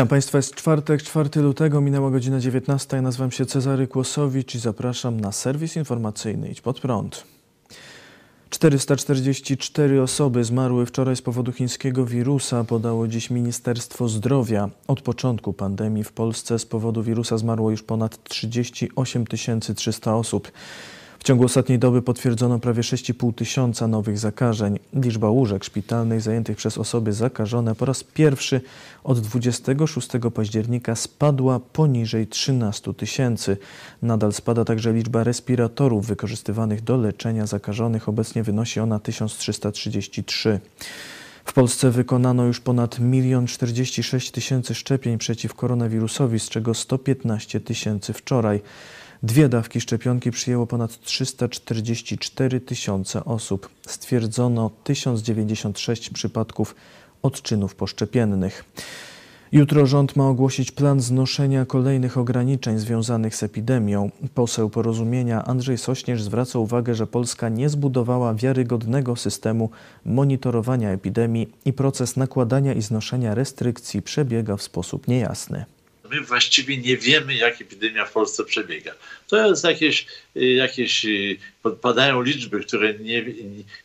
Witam Państwa, jest czwartek, 4 lutego, minęła godzina 19. Ja nazywam się Cezary Kłosowicz i zapraszam na serwis informacyjny Idź Pod Prąd. 444 osoby zmarły wczoraj z powodu chińskiego wirusa, podało dziś Ministerstwo Zdrowia. Od początku pandemii w Polsce z powodu wirusa zmarło już ponad 38 300 osób. W ciągu ostatniej doby potwierdzono prawie 6,5 tysiąca nowych zakażeń. Liczba łóżek szpitalnych zajętych przez osoby zakażone po raz pierwszy od 26 października spadła poniżej 13 tysięcy. Nadal spada także liczba respiratorów wykorzystywanych do leczenia zakażonych. Obecnie wynosi ona 1333. W Polsce wykonano już ponad 1 46 tysięcy szczepień przeciw koronawirusowi, z czego 115 tysięcy wczoraj. Dwie dawki szczepionki przyjęło ponad 344 tysiące osób. Stwierdzono 1096 przypadków odczynów poszczepiennych. Jutro rząd ma ogłosić plan znoszenia kolejnych ograniczeń związanych z epidemią. Poseł porozumienia Andrzej Sośnierz zwraca uwagę, że Polska nie zbudowała wiarygodnego systemu monitorowania epidemii i proces nakładania i znoszenia restrykcji przebiega w sposób niejasny my właściwie nie wiemy, jak epidemia w Polsce przebiega. To jest jakieś, y, jakieś y, padają liczby, które nie,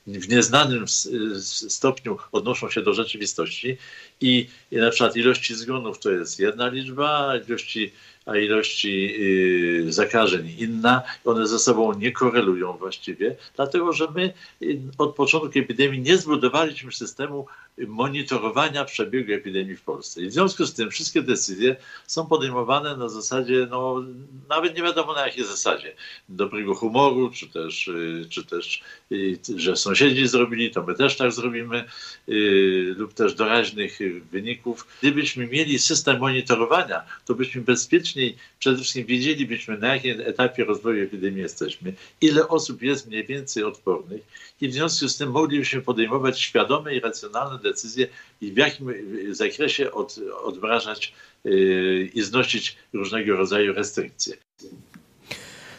w nieznanym stopniu odnoszą się do rzeczywistości i, i na przykład ilości zgonów to jest jedna liczba, ilości, a ilości y, zakażeń inna. One ze sobą nie korelują właściwie, dlatego że my od początku epidemii nie zbudowaliśmy systemu monitorowania przebiegu epidemii w Polsce. I w związku z tym wszystkie decyzje są podejmowane na zasadzie, no nawet nie wiadomo na jakiej zasadzie, dobrego humoru, czy też, y, czy też y, że sąsiedzi zrobili, to my też tak zrobimy, y, lub też doraźnych wyników. Gdybyśmy mieli system monitorowania, to byśmy bezpieczniej, przede wszystkim wiedzielibyśmy, na jakim etapie rozwoju epidemii jesteśmy, ile osób jest mniej więcej odpornych i w związku z tym moglibyśmy podejmować świadome i racjonalne decyzje i w jakim zakresie od, odmrażać yy, i znosić różnego rodzaju restrykcje.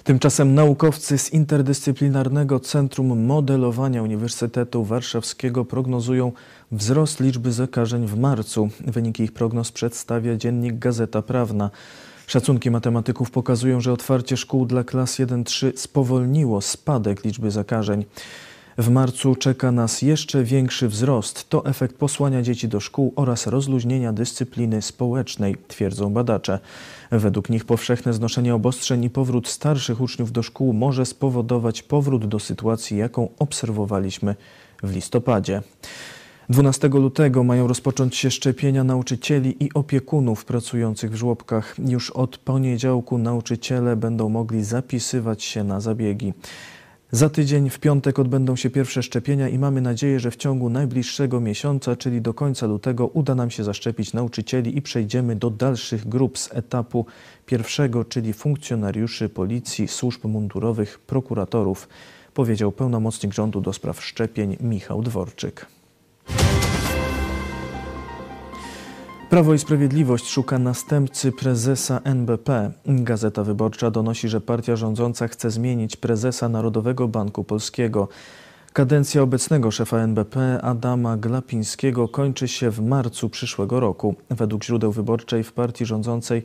Tymczasem naukowcy z Interdyscyplinarnego Centrum Modelowania Uniwersytetu Warszawskiego prognozują wzrost liczby zakażeń w marcu. Wyniki ich prognoz przedstawia dziennik Gazeta Prawna. Szacunki matematyków pokazują, że otwarcie szkół dla klas 1-3 spowolniło spadek liczby zakażeń. W marcu czeka nas jeszcze większy wzrost. To efekt posłania dzieci do szkół oraz rozluźnienia dyscypliny społecznej, twierdzą badacze. Według nich powszechne znoszenie obostrzeń i powrót starszych uczniów do szkół może spowodować powrót do sytuacji, jaką obserwowaliśmy w listopadzie. 12 lutego mają rozpocząć się szczepienia nauczycieli i opiekunów pracujących w żłobkach. Już od poniedziałku nauczyciele będą mogli zapisywać się na zabiegi. Za tydzień w piątek odbędą się pierwsze szczepienia i mamy nadzieję, że w ciągu najbliższego miesiąca, czyli do końca lutego, uda nam się zaszczepić nauczycieli i przejdziemy do dalszych grup z etapu pierwszego, czyli funkcjonariuszy policji, służb mundurowych, prokuratorów, powiedział pełnomocnik rządu do spraw szczepień Michał Dworczyk. Prawo i Sprawiedliwość szuka następcy prezesa NBP. Gazeta Wyborcza donosi, że partia rządząca chce zmienić prezesa Narodowego Banku Polskiego. Kadencja obecnego szefa NBP Adama Glapińskiego kończy się w marcu przyszłego roku. Według źródeł wyborczej w partii rządzącej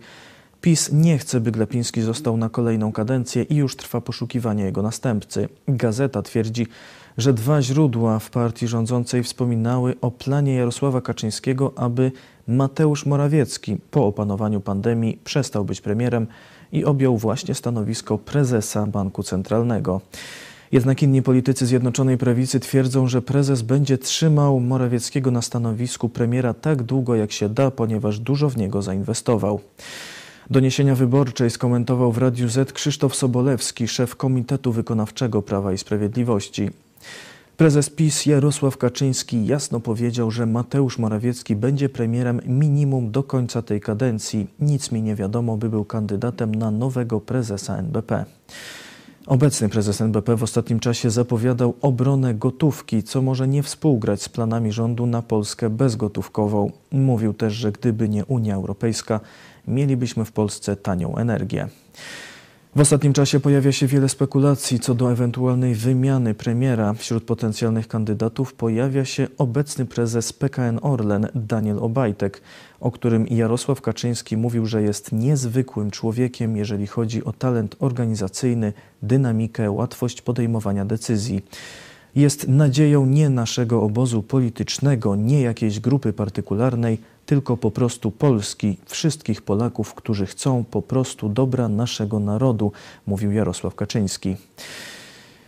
PiS nie chce, by Glapiński został na kolejną kadencję i już trwa poszukiwanie jego następcy. Gazeta twierdzi, że dwa źródła w partii rządzącej wspominały o planie Jarosława Kaczyńskiego, aby Mateusz Morawiecki po opanowaniu pandemii przestał być premierem i objął właśnie stanowisko prezesa Banku Centralnego. Jednak inni politycy Zjednoczonej Prawicy twierdzą, że prezes będzie trzymał Morawieckiego na stanowisku premiera tak długo jak się da, ponieważ dużo w niego zainwestował. Doniesienia wyborczej skomentował w Radiu Z Krzysztof Sobolewski, szef Komitetu Wykonawczego Prawa i Sprawiedliwości. Prezes PiS Jarosław Kaczyński jasno powiedział, że Mateusz Morawiecki będzie premierem minimum do końca tej kadencji. Nic mi nie wiadomo, by był kandydatem na nowego prezesa NBP. Obecny prezes NBP w ostatnim czasie zapowiadał obronę gotówki, co może nie współgrać z planami rządu na Polskę bezgotówkową. Mówił też, że gdyby nie Unia Europejska, mielibyśmy w Polsce tanią energię. W ostatnim czasie pojawia się wiele spekulacji co do ewentualnej wymiany premiera. Wśród potencjalnych kandydatów pojawia się obecny prezes PKN Orlen Daniel Obajtek, o którym Jarosław Kaczyński mówił, że jest niezwykłym człowiekiem, jeżeli chodzi o talent organizacyjny, dynamikę, łatwość podejmowania decyzji jest nadzieją nie naszego obozu politycznego, nie jakiejś grupy partykularnej, tylko po prostu Polski, wszystkich Polaków, którzy chcą po prostu dobra naszego narodu, mówił Jarosław Kaczyński.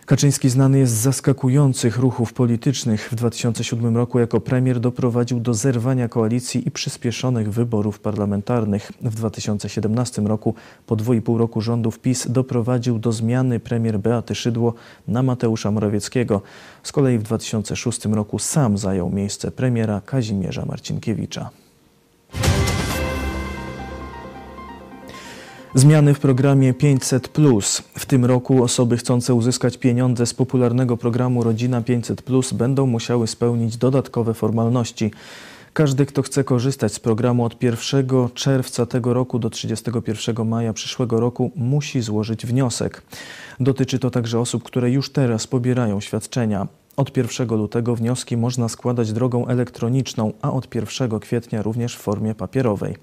Kaczyński znany jest z zaskakujących ruchów politycznych. W 2007 roku jako premier doprowadził do zerwania koalicji i przyspieszonych wyborów parlamentarnych. W 2017 roku, po dwóch roku rządów PiS, doprowadził do zmiany premier Beaty Szydło na Mateusza Morawieckiego. Z kolei w 2006 roku sam zajął miejsce premiera Kazimierza Marcinkiewicza. Zmiany w programie 500. W tym roku osoby chcące uzyskać pieniądze z popularnego programu Rodzina 500 będą musiały spełnić dodatkowe formalności. Każdy, kto chce korzystać z programu od 1 czerwca tego roku do 31 maja przyszłego roku, musi złożyć wniosek. Dotyczy to także osób, które już teraz pobierają świadczenia. Od 1 lutego wnioski można składać drogą elektroniczną, a od 1 kwietnia również w formie papierowej.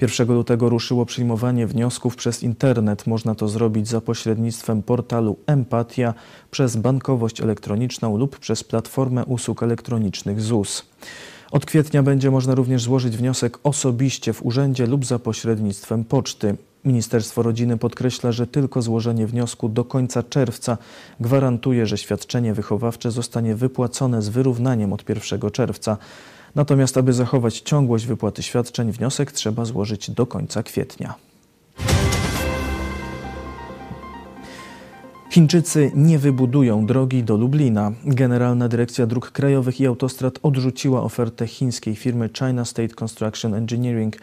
1 lutego ruszyło przyjmowanie wniosków przez internet. Można to zrobić za pośrednictwem portalu Empatia, przez bankowość elektroniczną lub przez platformę usług elektronicznych ZUS. Od kwietnia będzie można również złożyć wniosek osobiście w urzędzie lub za pośrednictwem poczty. Ministerstwo Rodziny podkreśla, że tylko złożenie wniosku do końca czerwca gwarantuje, że świadczenie wychowawcze zostanie wypłacone z wyrównaniem od 1 czerwca. Natomiast, aby zachować ciągłość wypłaty świadczeń, wniosek trzeba złożyć do końca kwietnia. Chińczycy nie wybudują drogi do Lublina. Generalna Dyrekcja Dróg Krajowych i Autostrad odrzuciła ofertę chińskiej firmy China State Construction Engineering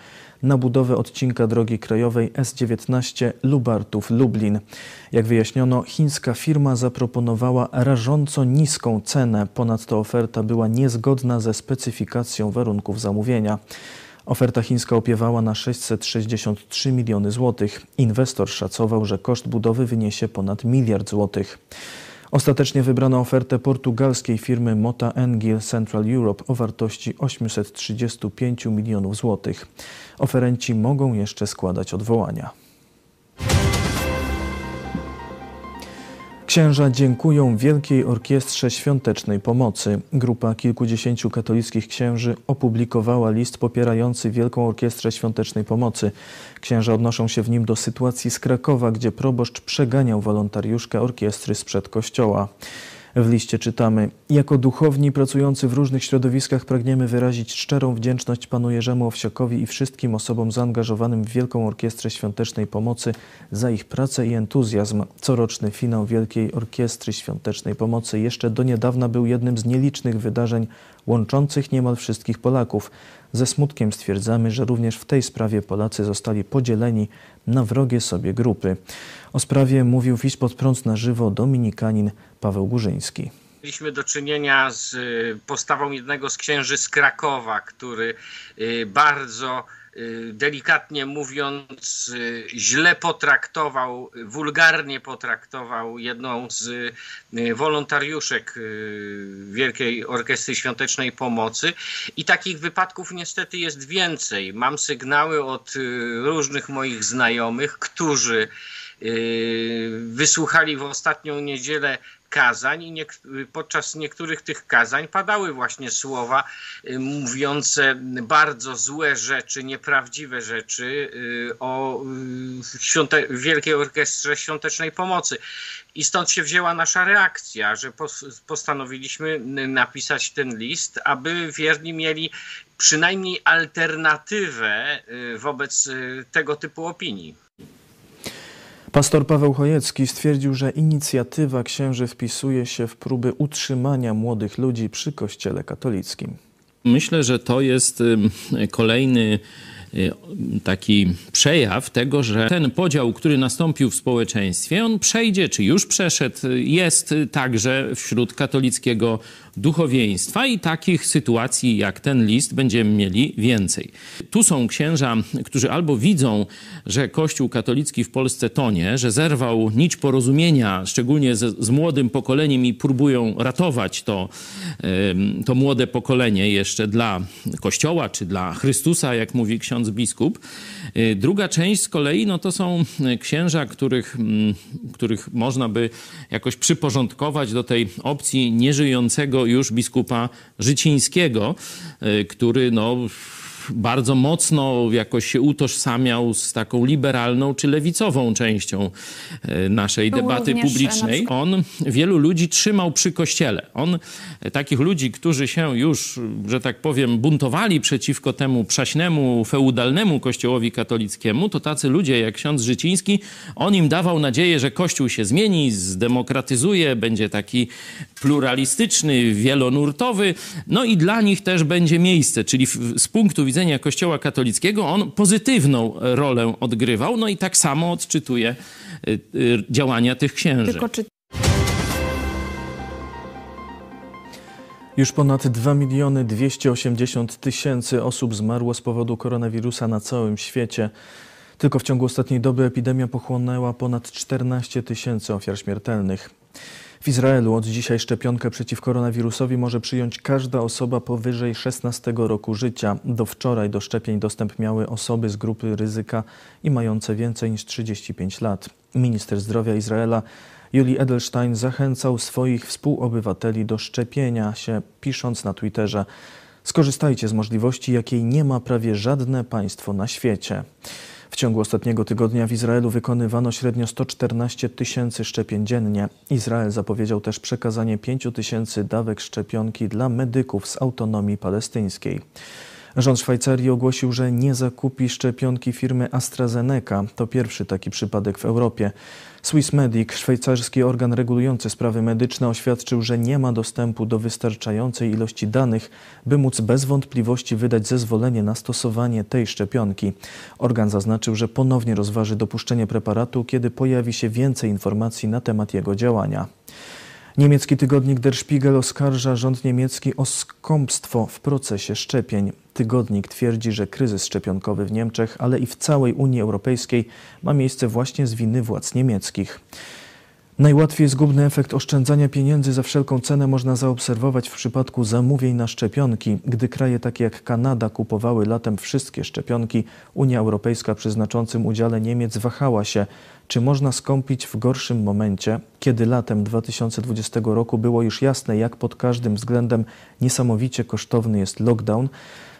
na budowę odcinka drogi krajowej S19 Lubartów-Lublin. Jak wyjaśniono, chińska firma zaproponowała rażąco niską cenę. Ponadto oferta była niezgodna ze specyfikacją warunków zamówienia. Oferta chińska opiewała na 663 miliony złotych. Inwestor szacował, że koszt budowy wyniesie ponad miliard złotych. Ostatecznie wybrano ofertę portugalskiej firmy Mota Engil Central Europe o wartości 835 milionów złotych. Oferenci mogą jeszcze składać odwołania. Księża dziękują Wielkiej Orkiestrze Świątecznej Pomocy. Grupa kilkudziesięciu katolickich księży opublikowała list popierający Wielką Orkiestrę Świątecznej Pomocy. Księża odnoszą się w nim do sytuacji z Krakowa, gdzie proboszcz przeganiał wolontariuszkę orkiestry sprzed kościoła. W liście czytamy: Jako duchowni pracujący w różnych środowiskach pragniemy wyrazić szczerą wdzięczność panu Jerzemu Owsiakowi i wszystkim osobom zaangażowanym w Wielką Orkiestrę Świątecznej Pomocy za ich pracę i entuzjazm. Coroczny finał Wielkiej Orkiestry Świątecznej Pomocy jeszcze do niedawna był jednym z nielicznych wydarzeń łączących niemal wszystkich Polaków. Ze smutkiem stwierdzamy, że również w tej sprawie Polacy zostali podzieleni na wrogie sobie grupy. O sprawie mówił w prąd na żywo dominikanin Paweł Górzyński. Mieliśmy do czynienia z y, postawą jednego z księży z Krakowa, który y, bardzo delikatnie mówiąc, y, źle potraktował, wulgarnie potraktował jedną z y, wolontariuszek Wielkiej Orkiestry Świątecznej Pomocy. I takich wypadków niestety jest więcej. Mam sygnały od różnych moich znajomych, którzy wysłuchali w ostatnią niedzielę kazań i podczas niektórych tych kazań padały właśnie słowa y, mówiące bardzo złe rzeczy, nieprawdziwe rzeczy y, o y, Wielkiej Orkiestrze Świątecznej Pomocy. I stąd się wzięła nasza reakcja, że postanowiliśmy napisać ten list, aby wierni mieli przynajmniej alternatywę wobec tego typu opinii. Pastor Paweł Chojecki stwierdził, że inicjatywa księży wpisuje się w próby utrzymania młodych ludzi przy Kościele katolickim. Myślę, że to jest kolejny y, taki przejaw tego, że ten podział, który nastąpił w społeczeństwie, on przejdzie, czy już przeszedł, jest także wśród katolickiego duchowieństwa i takich sytuacji jak ten list będziemy mieli więcej. Tu są księża, którzy albo widzą, że Kościół katolicki w Polsce tonie, że zerwał nić porozumienia, szczególnie z, z młodym pokoleniem i próbują ratować to, to młode pokolenie jeszcze dla Kościoła czy dla Chrystusa, jak mówi ksiądz biskup. Y, druga część z kolei no to są księża, których, których można by jakoś przyporządkować do tej opcji nieżyjącego już biskupa Życińskiego, y, który no bardzo mocno jakoś się utożsamiał z taką liberalną czy lewicową częścią e, naszej debaty publicznej. On wielu ludzi trzymał przy kościele. On e, takich ludzi, którzy się już, że tak powiem, buntowali przeciwko temu przaśnemu, feudalnemu kościołowi katolickiemu, to tacy ludzie jak ksiądz Życiński, on im dawał nadzieję, że kościół się zmieni, zdemokratyzuje, będzie taki pluralistyczny, wielonurtowy, no i dla nich też będzie miejsce, czyli z punktu widzenia Kościoła katolickiego on pozytywną rolę odgrywał, no i tak samo odczytuje y, y, działania tych księży. Tylko czy Już ponad 2 miliony 280 tysięcy osób zmarło z powodu koronawirusa na całym świecie. Tylko w ciągu ostatniej doby epidemia pochłonęła ponad 14 tysięcy ofiar śmiertelnych. W Izraelu od dzisiaj szczepionkę przeciw koronawirusowi może przyjąć każda osoba powyżej 16 roku życia. Do wczoraj do szczepień dostęp miały osoby z grupy ryzyka i mające więcej niż 35 lat. Minister zdrowia Izraela Juli Edelstein zachęcał swoich współobywateli do szczepienia się, pisząc na Twitterze: Skorzystajcie z możliwości, jakiej nie ma prawie żadne państwo na świecie. W ciągu ostatniego tygodnia w Izraelu wykonywano średnio 114 tysięcy szczepień dziennie. Izrael zapowiedział też przekazanie 5 tysięcy dawek szczepionki dla medyków z autonomii palestyńskiej. Rząd Szwajcarii ogłosił, że nie zakupi szczepionki firmy AstraZeneca. To pierwszy taki przypadek w Europie. Swiss Medic, szwajcarski organ regulujący sprawy medyczne, oświadczył, że nie ma dostępu do wystarczającej ilości danych, by móc bez wątpliwości wydać zezwolenie na stosowanie tej szczepionki. Organ zaznaczył, że ponownie rozważy dopuszczenie preparatu, kiedy pojawi się więcej informacji na temat jego działania. Niemiecki tygodnik Der Spiegel oskarża rząd niemiecki o skąpstwo w procesie szczepień. Tygodnik twierdzi, że kryzys szczepionkowy w Niemczech, ale i w całej Unii Europejskiej ma miejsce właśnie z winy władz niemieckich. Najłatwiej zgubny efekt oszczędzania pieniędzy za wszelką cenę można zaobserwować w przypadku zamówień na szczepionki. Gdy kraje takie jak Kanada kupowały latem wszystkie szczepionki, Unia Europejska przy znaczącym udziale Niemiec wahała się, czy można skąpić w gorszym momencie, kiedy latem 2020 roku było już jasne, jak pod każdym względem niesamowicie kosztowny jest lockdown,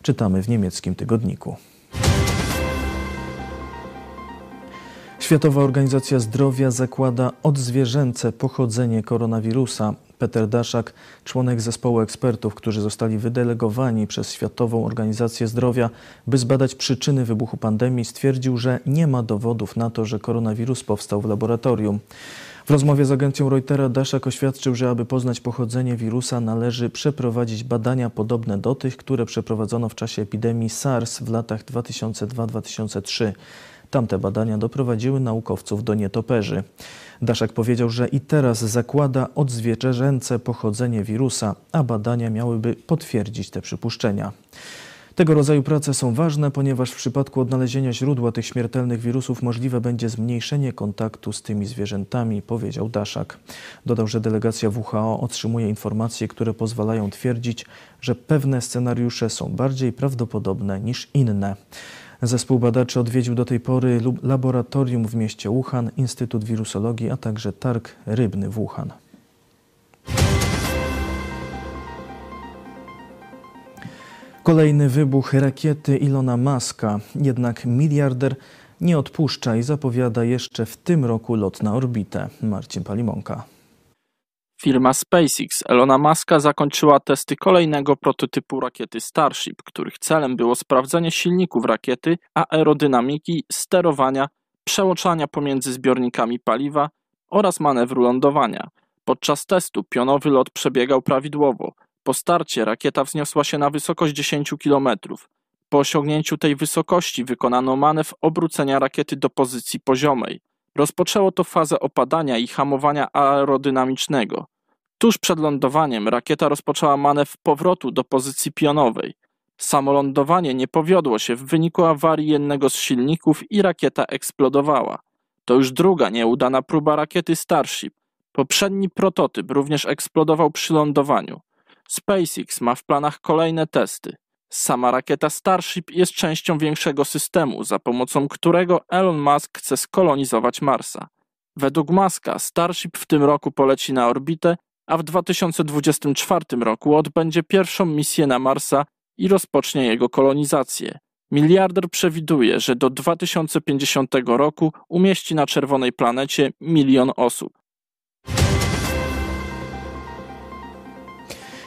czytamy w niemieckim tygodniku. Światowa Organizacja Zdrowia zakłada odzwierzęce pochodzenie koronawirusa. Peter Daszak, członek zespołu ekspertów, którzy zostali wydelegowani przez Światową Organizację Zdrowia, by zbadać przyczyny wybuchu pandemii, stwierdził, że nie ma dowodów na to, że koronawirus powstał w laboratorium. W rozmowie z agencją Reutera Daszak oświadczył, że aby poznać pochodzenie wirusa należy przeprowadzić badania podobne do tych, które przeprowadzono w czasie epidemii SARS w latach 2002-2003. Tamte badania doprowadziły naukowców do nietoperzy. Daszak powiedział, że i teraz zakłada odzwierzęce pochodzenie wirusa, a badania miałyby potwierdzić te przypuszczenia. Tego rodzaju prace są ważne, ponieważ w przypadku odnalezienia źródła tych śmiertelnych wirusów możliwe będzie zmniejszenie kontaktu z tymi zwierzętami, powiedział Daszak. Dodał, że delegacja WHO otrzymuje informacje, które pozwalają twierdzić, że pewne scenariusze są bardziej prawdopodobne niż inne. Zespół badaczy odwiedził do tej pory laboratorium w mieście Wuhan, Instytut Wirusologii, a także targ rybny w Wuhan. Kolejny wybuch rakiety Ilona Maska, jednak miliarder nie odpuszcza i zapowiada jeszcze w tym roku lot na orbitę. Marcin Palimonka. Firma SpaceX Elona Muska zakończyła testy kolejnego prototypu rakiety Starship, których celem było sprawdzenie silników rakiety, aerodynamiki, sterowania, przełączania pomiędzy zbiornikami paliwa oraz manewru lądowania. Podczas testu pionowy lot przebiegał prawidłowo. Po starcie rakieta wzniosła się na wysokość 10 km. Po osiągnięciu tej wysokości wykonano manewr obrócenia rakiety do pozycji poziomej. Rozpoczęło to fazę opadania i hamowania aerodynamicznego. Tuż przed lądowaniem rakieta rozpoczęła manewr powrotu do pozycji pionowej. Samo lądowanie nie powiodło się w wyniku awarii jednego z silników i rakieta eksplodowała. To już druga nieudana próba rakiety Starship. Poprzedni prototyp również eksplodował przy lądowaniu. SpaceX ma w planach kolejne testy. Sama rakieta Starship jest częścią większego systemu, za pomocą którego Elon Musk chce skolonizować Marsa. Według Muska Starship w tym roku poleci na orbitę, a w 2024 roku odbędzie pierwszą misję na Marsa i rozpocznie jego kolonizację. Miliarder przewiduje, że do 2050 roku umieści na czerwonej planecie milion osób.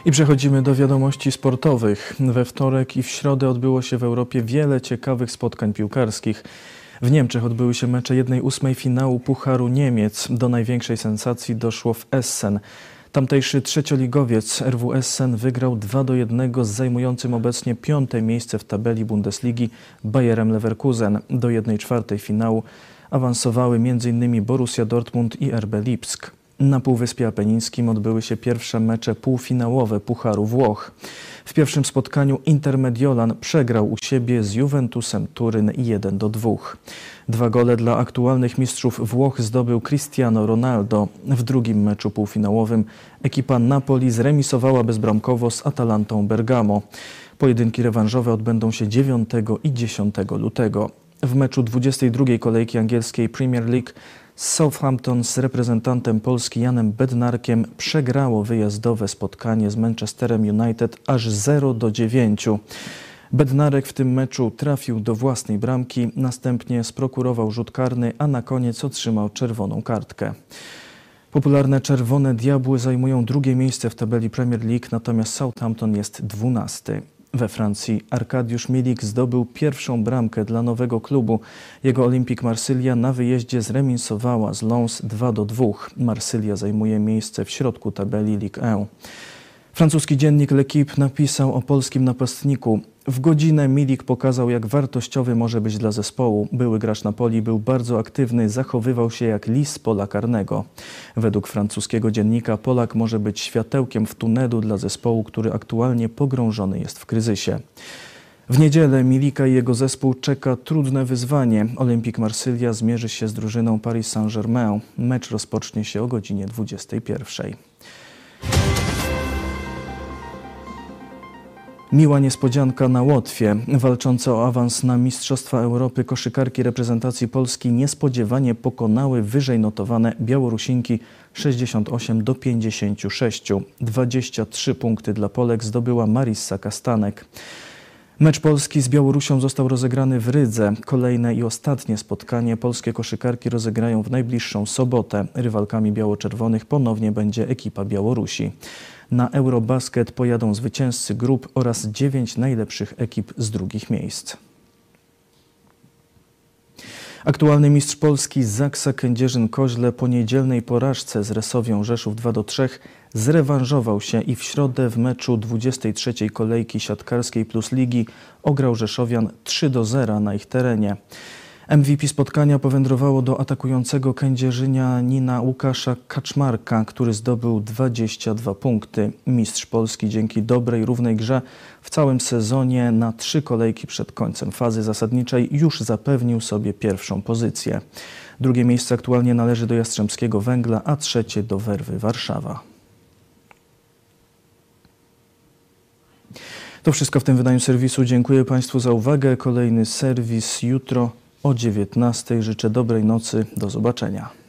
I przechodzimy do wiadomości sportowych. We wtorek i w środę odbyło się w Europie wiele ciekawych spotkań piłkarskich. W Niemczech odbyły się mecze 1-8 finału Pucharu Niemiec. Do największej sensacji doszło w Essen. Tamtejszy trzecioligowiec RW Essen wygrał 2 do 1 z zajmującym obecnie piąte miejsce w tabeli Bundesligi Bayerem Leverkusen. Do 1-4 finału awansowały m.in. Borussia Dortmund i RB Lipsk. Na Półwyspie Apenińskim odbyły się pierwsze mecze półfinałowe Pucharu Włoch. W pierwszym spotkaniu Inter Mediolan przegrał u siebie z Juventusem Turyn 1 do 2. Dwa gole dla aktualnych mistrzów Włoch zdobył Cristiano Ronaldo. W drugim meczu półfinałowym ekipa Napoli zremisowała bezbramkowo z Atalantą Bergamo. Pojedynki rewanżowe odbędą się 9 i 10 lutego. W meczu 22 kolejki angielskiej Premier League Southampton z reprezentantem Polski Janem Bednarkiem przegrało wyjazdowe spotkanie z Manchesterem United aż 0 do 9. Bednarek w tym meczu trafił do własnej bramki, następnie sprokurował rzut karny, a na koniec otrzymał czerwoną kartkę. Popularne Czerwone Diabły zajmują drugie miejsce w tabeli Premier League, natomiast Southampton jest dwunasty. We Francji Arkadiusz Milik zdobył pierwszą bramkę dla nowego klubu. Jego Olimpik Marsylia na wyjeździe zremisowała z Lens 2 do 2. Marsylia zajmuje miejsce w środku tabeli Ligue 1. Francuski dziennik L'Equipe napisał o polskim napastniku. W godzinę Milik pokazał, jak wartościowy może być dla zespołu. Były gracz Napoli był bardzo aktywny, zachowywał się jak lis pola karnego. Według francuskiego dziennika Polak może być światełkiem w tunelu dla zespołu, który aktualnie pogrążony jest w kryzysie. W niedzielę Milika i jego zespół czeka trudne wyzwanie. Olimpik Marsylia zmierzy się z drużyną Paris Saint-Germain. Mecz rozpocznie się o godzinie 21. Miła niespodzianka na Łotwie. Walczące o awans na Mistrzostwa Europy koszykarki reprezentacji Polski niespodziewanie pokonały wyżej notowane Białorusinki 68 do 56. 23 punkty dla Polek zdobyła Marissa Kastanek. Mecz Polski z Białorusią został rozegrany w Rydze. Kolejne i ostatnie spotkanie polskie koszykarki rozegrają w najbliższą sobotę. Rywalkami biało-czerwonych ponownie będzie ekipa Białorusi. Na Eurobasket pojadą zwycięzcy grup oraz dziewięć najlepszych ekip z drugich miejsc. Aktualny mistrz Polski Zaksa Kędzierzyn-Koźle po niedzielnej porażce z Resowią Rzeszów 2 do 3 zrewanżował się i w środę w meczu 23 kolejki siatkarskiej plus ligi ograł Rzeszowian 3 do 0 na ich terenie. MVP spotkania powędrowało do atakującego Kędzierzynia Nina Łukasza Kaczmarka, który zdobył 22 punkty. Mistrz Polski dzięki dobrej, równej grze w całym sezonie na trzy kolejki przed końcem fazy zasadniczej już zapewnił sobie pierwszą pozycję. Drugie miejsce aktualnie należy do Jastrzębskiego Węgla, a trzecie do Werwy Warszawa. To wszystko w tym wydaniu serwisu. Dziękuję Państwu za uwagę. Kolejny serwis jutro o 19. Życzę dobrej nocy. Do zobaczenia.